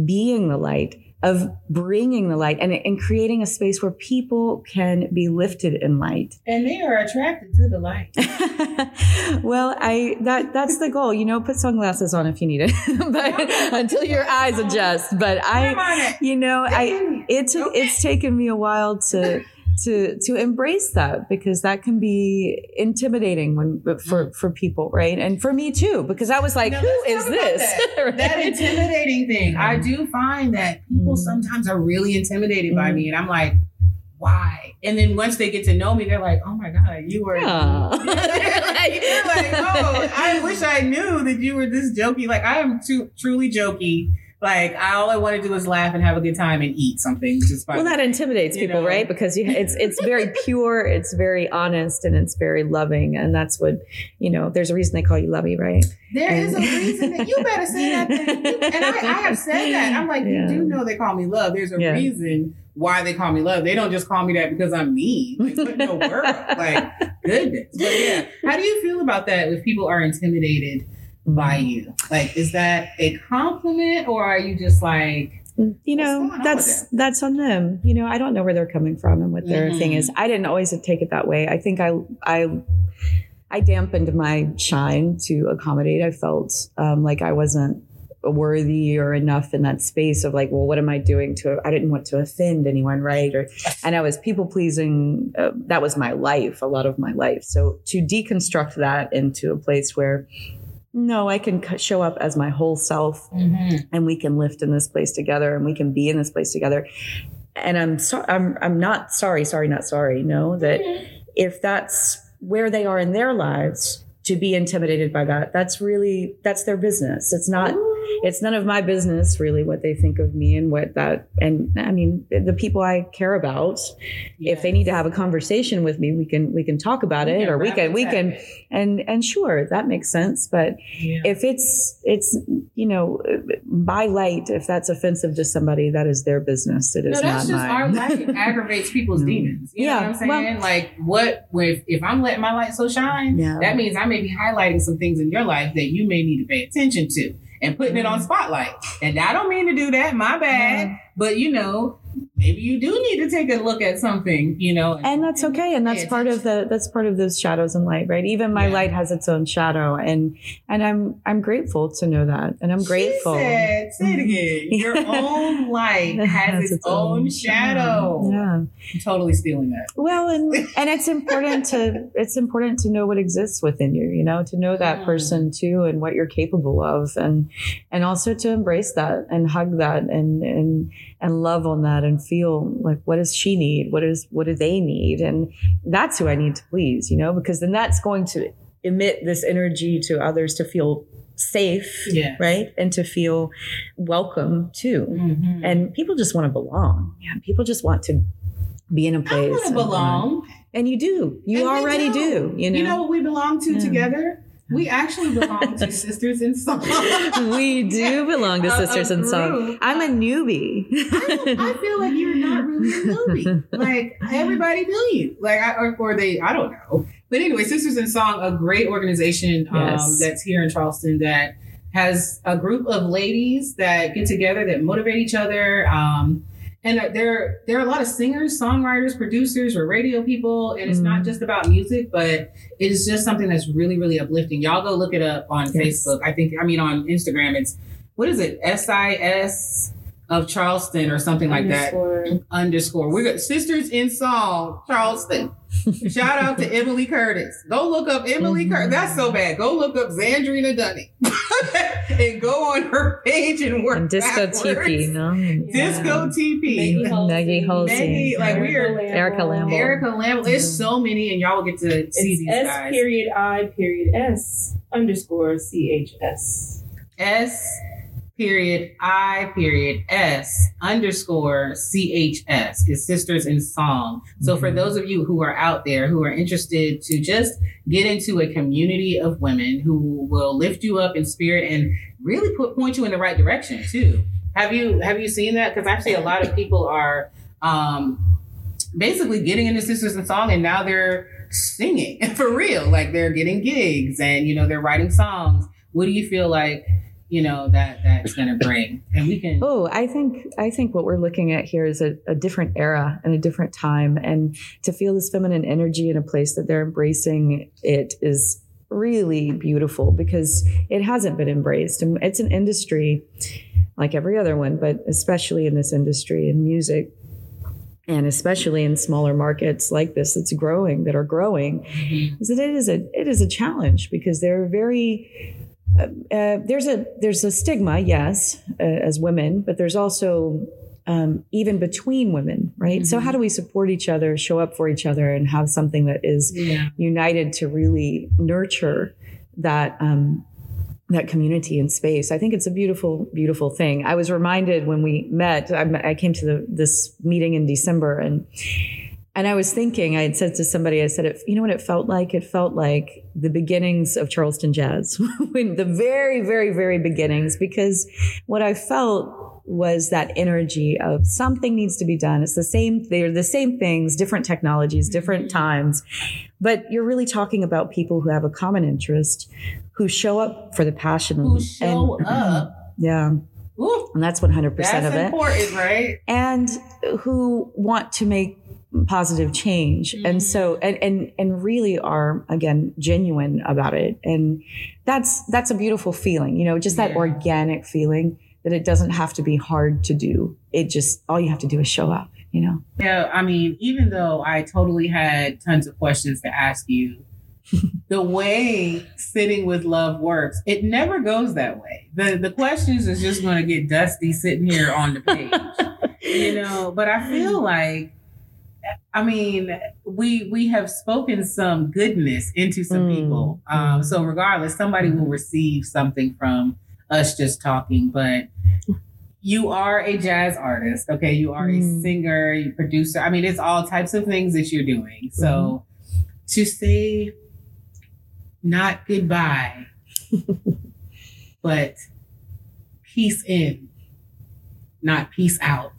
being the light of bringing the light and, and creating a space where people can be lifted in light.
And they are attracted to the light.
well, I that that's the goal. You know, put sunglasses on if you need it, but until your eyes adjust. But I, you know, I it took it's taken me a while to to to embrace that because that can be intimidating when for
Mm.
for people, right? And for me too, because I was like,
Now,
who is this?
That,
Right?
That intimidating thing. I do find that people
Mm.
sometimes are really intimidated by
Mm.
me, and I'm like, why? And then once they get to know me, they're like, oh my god, you were. You're like, oh, I wish I knew that you were this jokey. Like I am too truly jokey. Like I, all I want to do is laugh and have a good time and eat something. Just by
well, that intimidates
You
people,
know.
right? Because you, it's it's very pure, it's very honest, and it's very loving, and that's what you know. There's a reason they call you Luvie, right?
There is a reason that you better say that. Thing. And I, I have said that. I'm like,
Yeah.
you do know they call me love. There's a
Yeah.
reason why they call me love. They don't just call me that because I'm mean. Like, what in the world? Like, goodness. But yeah, how do you feel about that if people are intimidated by you? Like, is that a compliment or are you just like,
you know
going on with
that's that's on them. You know i don't know where they're coming from and what their
Mhm.
thing is. I didn't always take it that way. I think i i i dampened my shine to accommodate. I felt um, like i wasn't worthy or enough in that space of like well what am i doing to i didn't want to offend anyone right? Or and i was people pleasing uh, that was my life a lot of my life. So to deconstruct that into a place where no i can show up as my whole self. Mm-hmm. And we can lift in this place together and we can be in this place together. And i'm sorry, i'm i'm not sorry sorry not sorry. No that mm-hmm. if that's where they are in their lives to be intimidated by that that's really that's their business. It's not it's none of my business really what they think of me and what that and i mean the people i care about if they need to have a conversation with me we can we can talk about it
Yeah,
or we can we can and and sure that makes sense but
Yeah.
if it's it's you know by light if that's offensive to somebody that is their business it is
No, that's
not
just our
mine
light aggravates people's
No.
demons. You
Yeah,
know what I'm saying?
well-
like, what if if I'm letting my light so shine?
Yeah.
That means I may be highlighting some things in your life that you may need to pay attention to and putting it on mm-hmm. spotlight. And I don't mean to do that. My bad. But you know, maybe you do need to take a look at something. You know,
and that's okay and that's part of the that's part of those shadows and light right even my
Yeah.
light has its own shadow and and i'm i'm grateful to know that and i'm grateful
She said, say it again. Mm-hmm. Your own light has, its, own, shadow.
yeah
I'm totally stealing that.
well and and it's important to it's important to know what exists within you you know to know that person too and what you're capable of and and also to embrace that and hug that and and and love on that and feel like what does she need what is what do they need and that's who i need to please you know because then that's going to emit this energy to others to feel safe
Yeah.
right and to feel welcome too
Mhm.
and people just want to belong yeah people just want to be in a place
want to
and-
belong.
and you do you
And
already do. you know
You know what we belong to
Yeah.
together? We actually belong to Sisters in Song.
we do belong to
A- a
sisters in song i'm a newbie
I feel like you're not really a newbie. Like everybody knew you. Like I, or, or they, I don't know. But anyway, Sisters in Song, a great organization um,
Yes.
that's here in Charleston that has a group of ladies that get together that motivate each other. Um, and there, there are a lot of singers, songwriters, producers, or radio people, and it's not
Mhm.
just about music, but it is just something that's really, really uplifting. Y'all go look it up on
Yes.
Facebook. I think, I mean, on Instagram, it's what is it? S I S of Charleston or something like that underscore. We're good. Sisters in Song, Charleston. Shout out to Emily Curtis. Go look up Emily
Mhm.
Curtis. That's so bad. Go look up Zandrina Dunning and go on her page and work
and disco. TP, no?
Disco TP.
Maggie Holsey.
Maggie, like we are
Erica Lamble.
Erica Lamble. There's so many, and y'all will get to see
It's
these
S
guys.
period I period S underscore C H S.
S period I period S underscore CHS is Sisters in Song. So for
Mhm.
those of you who are out there who are interested to just get into a community of women who will lift you up in spirit and really put point you in the right direction too. Have you have you seen that? Because actually a lot of people are um basically getting into Sisters in Song and now they're singing for real. Like they're getting gigs and you know they're writing songs. What do you feel like you know that that's going to bring? And we can.
Oh, I think I think what we're looking at here is a, a different era and a different time, and to feel this feminine energy in a place that they're embracing it is really beautiful because it hasn't been embraced, and it's an industry like every other one, but especially in this industry in music. and especially in smaller markets like this that's growing that are growing
Mhm.
is that it is a it is a challenge because they're very uh, uh, there's a there's a stigma yes uh, as women but there's also um, even between women right so
Mhm.
how do we support each other show up for each other and have something that is
Yeah.
united to really nurture that um, that community and space. I think it's a beautiful, beautiful thing. I was reminded when we met. I, I came to the, this meeting in December, and and I was thinking. I had said to somebody, I said, it, "You know what it felt like? It felt like the beginnings of Charleston jazz, when the very, very, very beginnings. Because what I felt was that energy of something needs to be done. It's the same. They're the same things, different technologies, different mm-hmm. times, but you're really talking about people who have a common interest, who show up for the passion,
Who show
and-
up?
Yeah,
Ooh,
and that's 100 percent
that's
of it
important, right?
and who want to make positive change and so mm-hmm. and, and and really are again genuine about it and that's that's a beautiful feeling you know just that
Yeah.
organic feeling that it doesn't have to be hard to do it just all you have to do is show up you know
Yeah, I mean, even though I totally had tons of questions to ask you, the way sitting with love works, it never goes that way. The the questions is just going to get dusty sitting here on the page, you know. But I feel like, I mean, we we have spoken some goodness into some
Mm.
people. Um, so regardless, somebody will receive something from us just talking, but. You are a jazz artist, okay? You are a
Mm.
singer, you producer. I mean, it's all types of things that you're doing. So to say not goodbye, but peace in, not peace out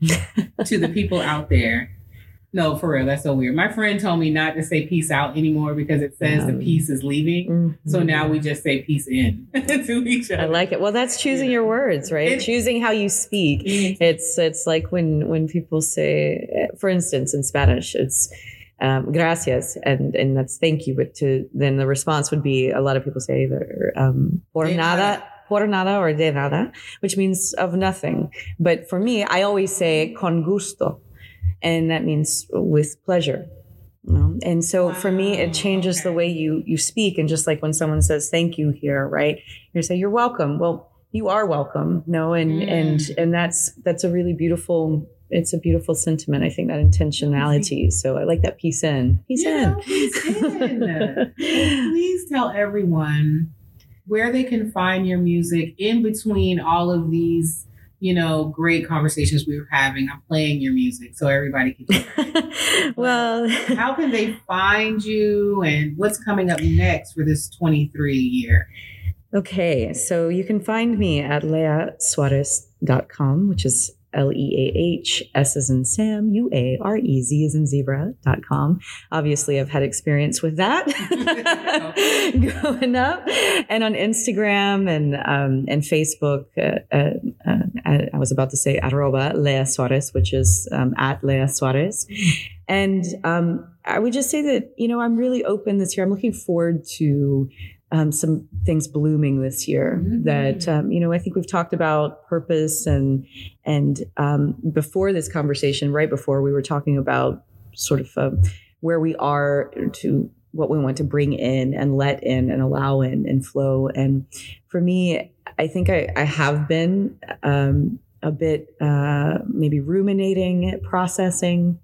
to the people out there. No, for real, that's so weird. My friend told me not to say peace out anymore because it says the
Um,
peace is leaving. So now we just say peace in to each other.
I like it. Well, that's choosing your words, right?
It-
choosing how you speak.
Mhm.
It's it's like when when people say, for instance, in Spanish, it's um, gracias, and and that's thank you. But to then the response would be a lot of people say either um, por
De
nada.
nada.
Por nada or de nada, which means of nothing. But for me, I always say con gusto, and that means with pleasure. you know? And so for me, it changes the way you you speak. And just like when someone says thank you here, right? You say you're welcome. Well, you are welcome. No, and
Mm.
and and that's that's a really beautiful. It's a beautiful sentiment. I think that intentionality. So I like that piece in. Piece
Yeah,
in.
piece in. Please tell everyone where they can find your music in between all of these, you know, great conversations we were having. I'm playing your music so everybody can hear.
well,
How can they find you and what's coming up next for this 23 year?
Okay, so you can find me at leahsuarez.com, which is L E A H S as in Sam, U A R E Z as in zebra.com. Obviously, I've had experience with that growing up. And on Instagram and um, and Facebook, uh, uh, uh, I was about to say arroba Leah Suarez, which is um, at Leah Suarez. And um, I would just say that, you know, I'm really open this year. I'm looking forward to um, some things blooming this year
Mhm.
that um, you know I think we've talked about purpose and and um, before this conversation right before we were talking about sort of um, where we are to what we want to bring in and let in and allow in and flow and for me I think I, I have been um, a bit uh, maybe ruminating processing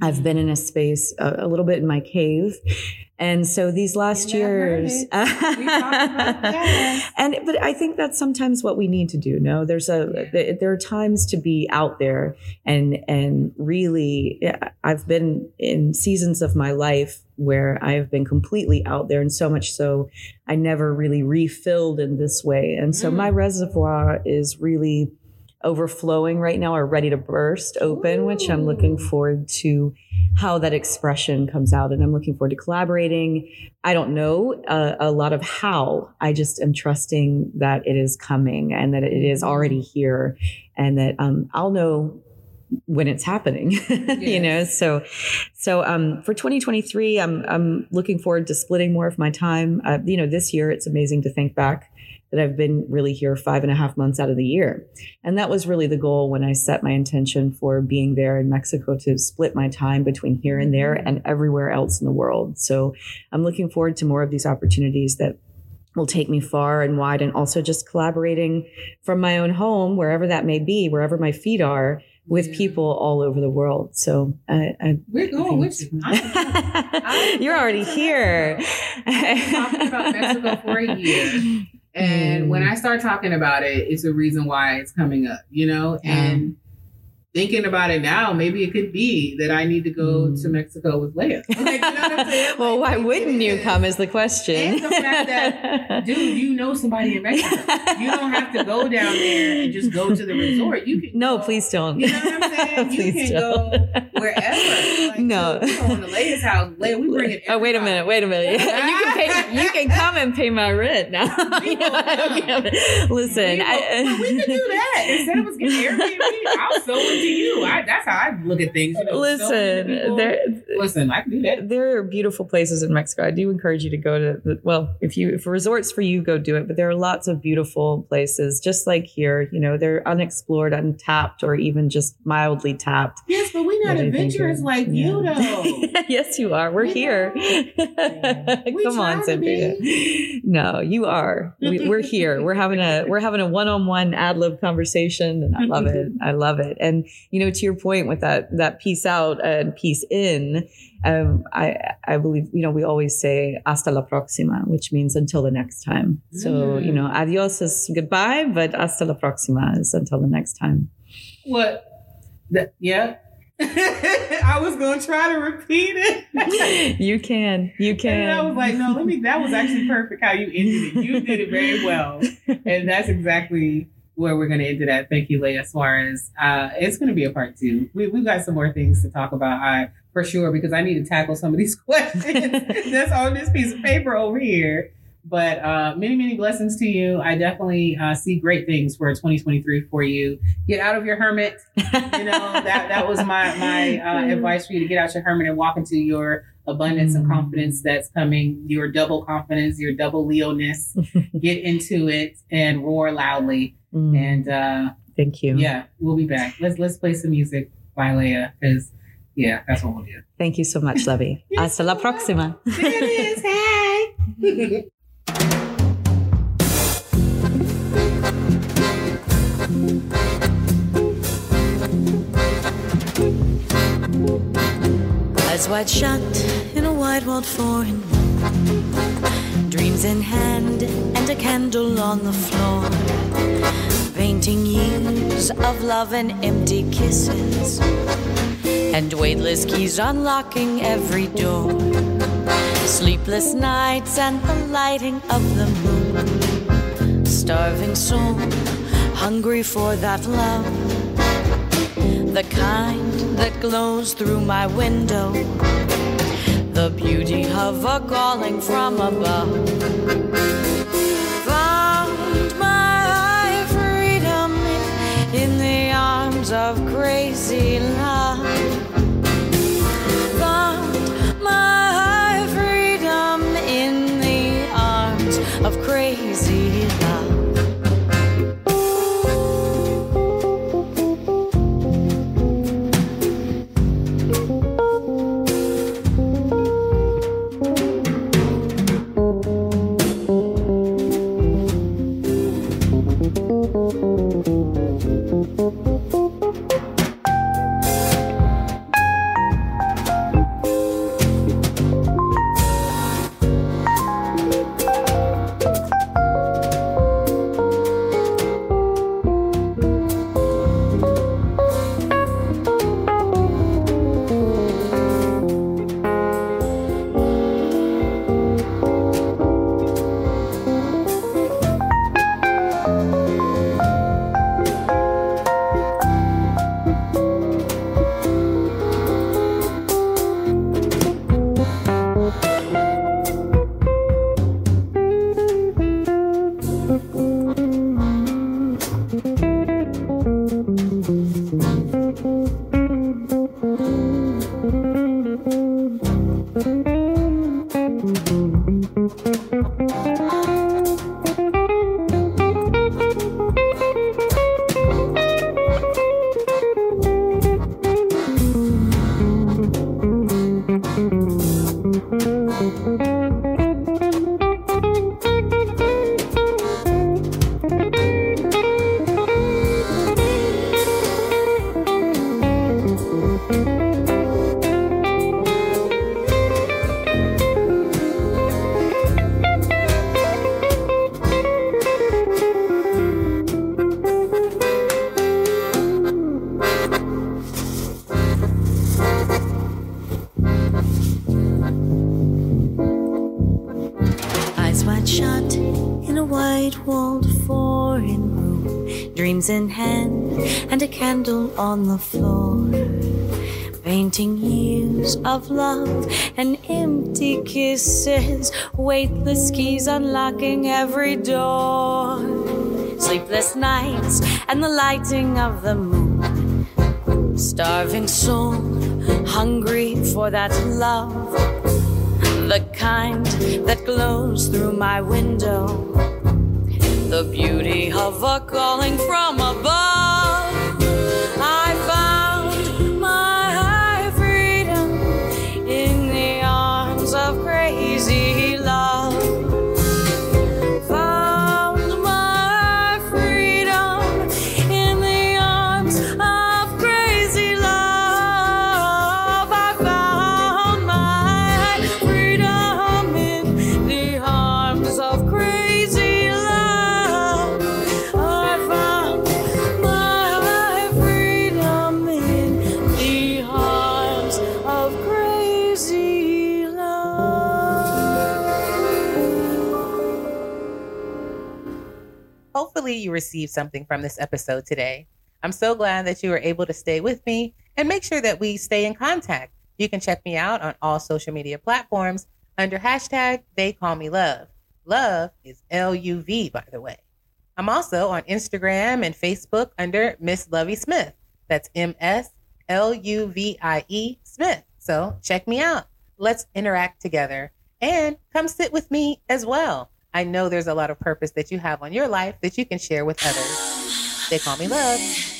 I've been in a space a, a little bit in my cave. And so these last years,
it. We talked about that.
and but I think that's sometimes what we need to do. No, there's a th- there are times to be out there and and really, I've been in seasons of my life where I have been completely out there, and so much so I never really refilled in this way. And so
Mm.
my reservoir is really overflowing right now are ready to burst open, which I'm looking forward to how that expression comes out. And I'm looking forward to collaborating. I don't know uh, a lot of how. I just am trusting that it is coming and that it is already here and that um, I'll know when it's happening you know so so um for 2023 i'm i'm looking forward to splitting more of my time uh, you know this year it's amazing to think back that I've been really here five and a half months out of the year. And that was really the goal when I set my intention for being there in Mexico to split my time between here and there mm-hmm. and everywhere else in the world. So I'm looking forward to more of these opportunities that will take me far and wide and also just collaborating from my own home, wherever that may be, wherever my feet are with
Yeah.
people all over the world. So I, I
We're going with you. I-
You're already here.
I've talking about Mexico for a year. And
Mm.
when I start talking about it, it's a reason why it's coming up, you know? And thinking about it now, maybe it could be that I need to go
Mm.
to Mexico with Leah. Like, you know what I'm
well,
Like,
why wouldn't you
is.
come? Is the question.
And the fact that, Dude, you know somebody in Mexico. You don't have to go down there and just go to the resort. You can
No,
go-
please don't.
You know what I'm saying? You
please
can
don't.
go wherever. Like,
no.
so we going to Leah's house. Leah, we bring it.
Oh wait a minute! Wait a minute! you can pay. You can come and pay my rent now.
We will come.
Listen,
we,
I,
will- we could do that instead of us getting Airbnb. I'll sew into you. I, that's how I look at things. You know, sew into
listen.
people.
There,
listen, I can do that.
there are beautiful places in Mexico. I do encourage you to go to. The, well, if you if resorts for you, go do it. But there are lots of beautiful places, just like here. You know, they're unexplored, untapped, or even just mildly tapped.
Yes, but we're not
that I think
adventurous
are-
like you, though.
yes, you are. We're
We
here.
We
Come
try
on,
to
Cynthia. No, you are. We, we're here. We're having a we're having a one on one ad lib conversation, and I love it. I love it. And you know, to your point with that that piece out and piece in, um, I I believe you know we always say hasta la próxima, which means until the next time. So
Mm.
you know, adios is goodbye, but hasta la próxima is until the next time.
What? That, yeah. I was gonna try to repeat it.
you can. You can.
And I was like, no, let me. That was actually perfect how you ended it. You did it very well, and that's exactly where we're going to end it at. Thank you, Leah Suarez. Uh, it's going to be a part two. We, we've got some more things to talk about, I for sure, because I need to tackle some of these questions that's on this piece of paper over here. But uh, many, many blessings to you. I definitely uh, see great things for 2023 for you. Get out of your hermit. You know that that was my my uh, advice for you to get out your hermit and walk into your abundance and
Mm.
confidence that's coming. Your double confidence, your double Leoness. Get into it and roar loudly.
Mm,
And uh,
thank you.
yeah, we'll be back. Let's let's play some music by Leah because yeah, that's what we'll do.
Thank you so much, Luvie.
Yes,
Hasta la próxima.
There it is. Hey.
Eyes wide shut in a wide world foreign. Dreams in hand and a candle on the floor. Painting years of love and empty kisses. And weightless keys unlocking every door. Sleepless nights and the lighting of the moon. Starving soul, hungry for that love the kind that glows through my window, the beauty of a calling from above. Of crazy love. On the floor. Painting years of love and empty kisses, weightless keys unlocking every door. Sleepless nights and the lighting of the moon. Starving soul, hungry for that love, the kind that glows through my window. The beauty of a calling from above.
You received something from this episode today. I'm so glad that you were able to stay with me and make sure that we stay in contact. You can check me out on all social media platforms under hashtag They Call Me Luv. Love is L U V, by the way. I'm also on Instagram and Facebook under Miss Luvie Smith. That's M S L U V I E Smith. So check me out. Let's interact together and come sit with me as well. I know there's a lot of purpose that you have on your life that you can share with others. They call me love.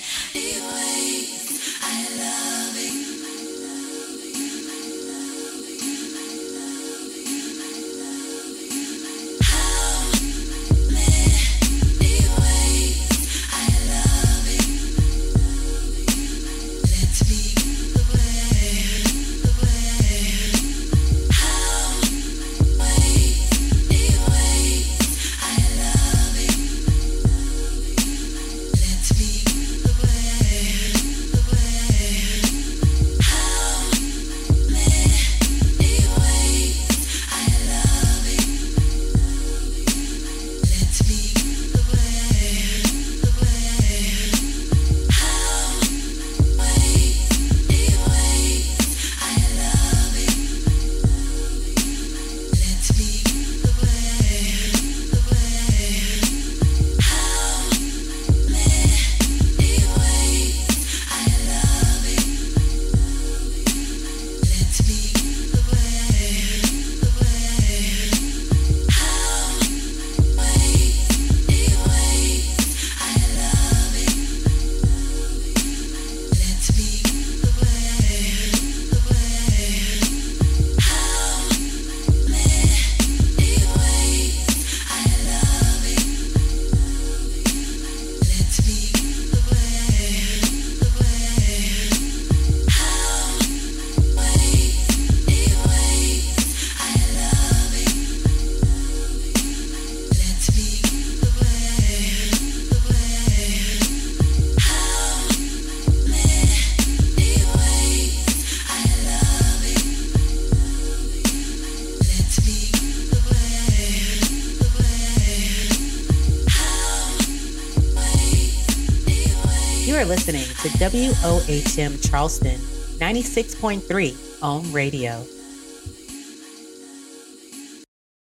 Are listening to WOHM Charleston 96.3 on radio.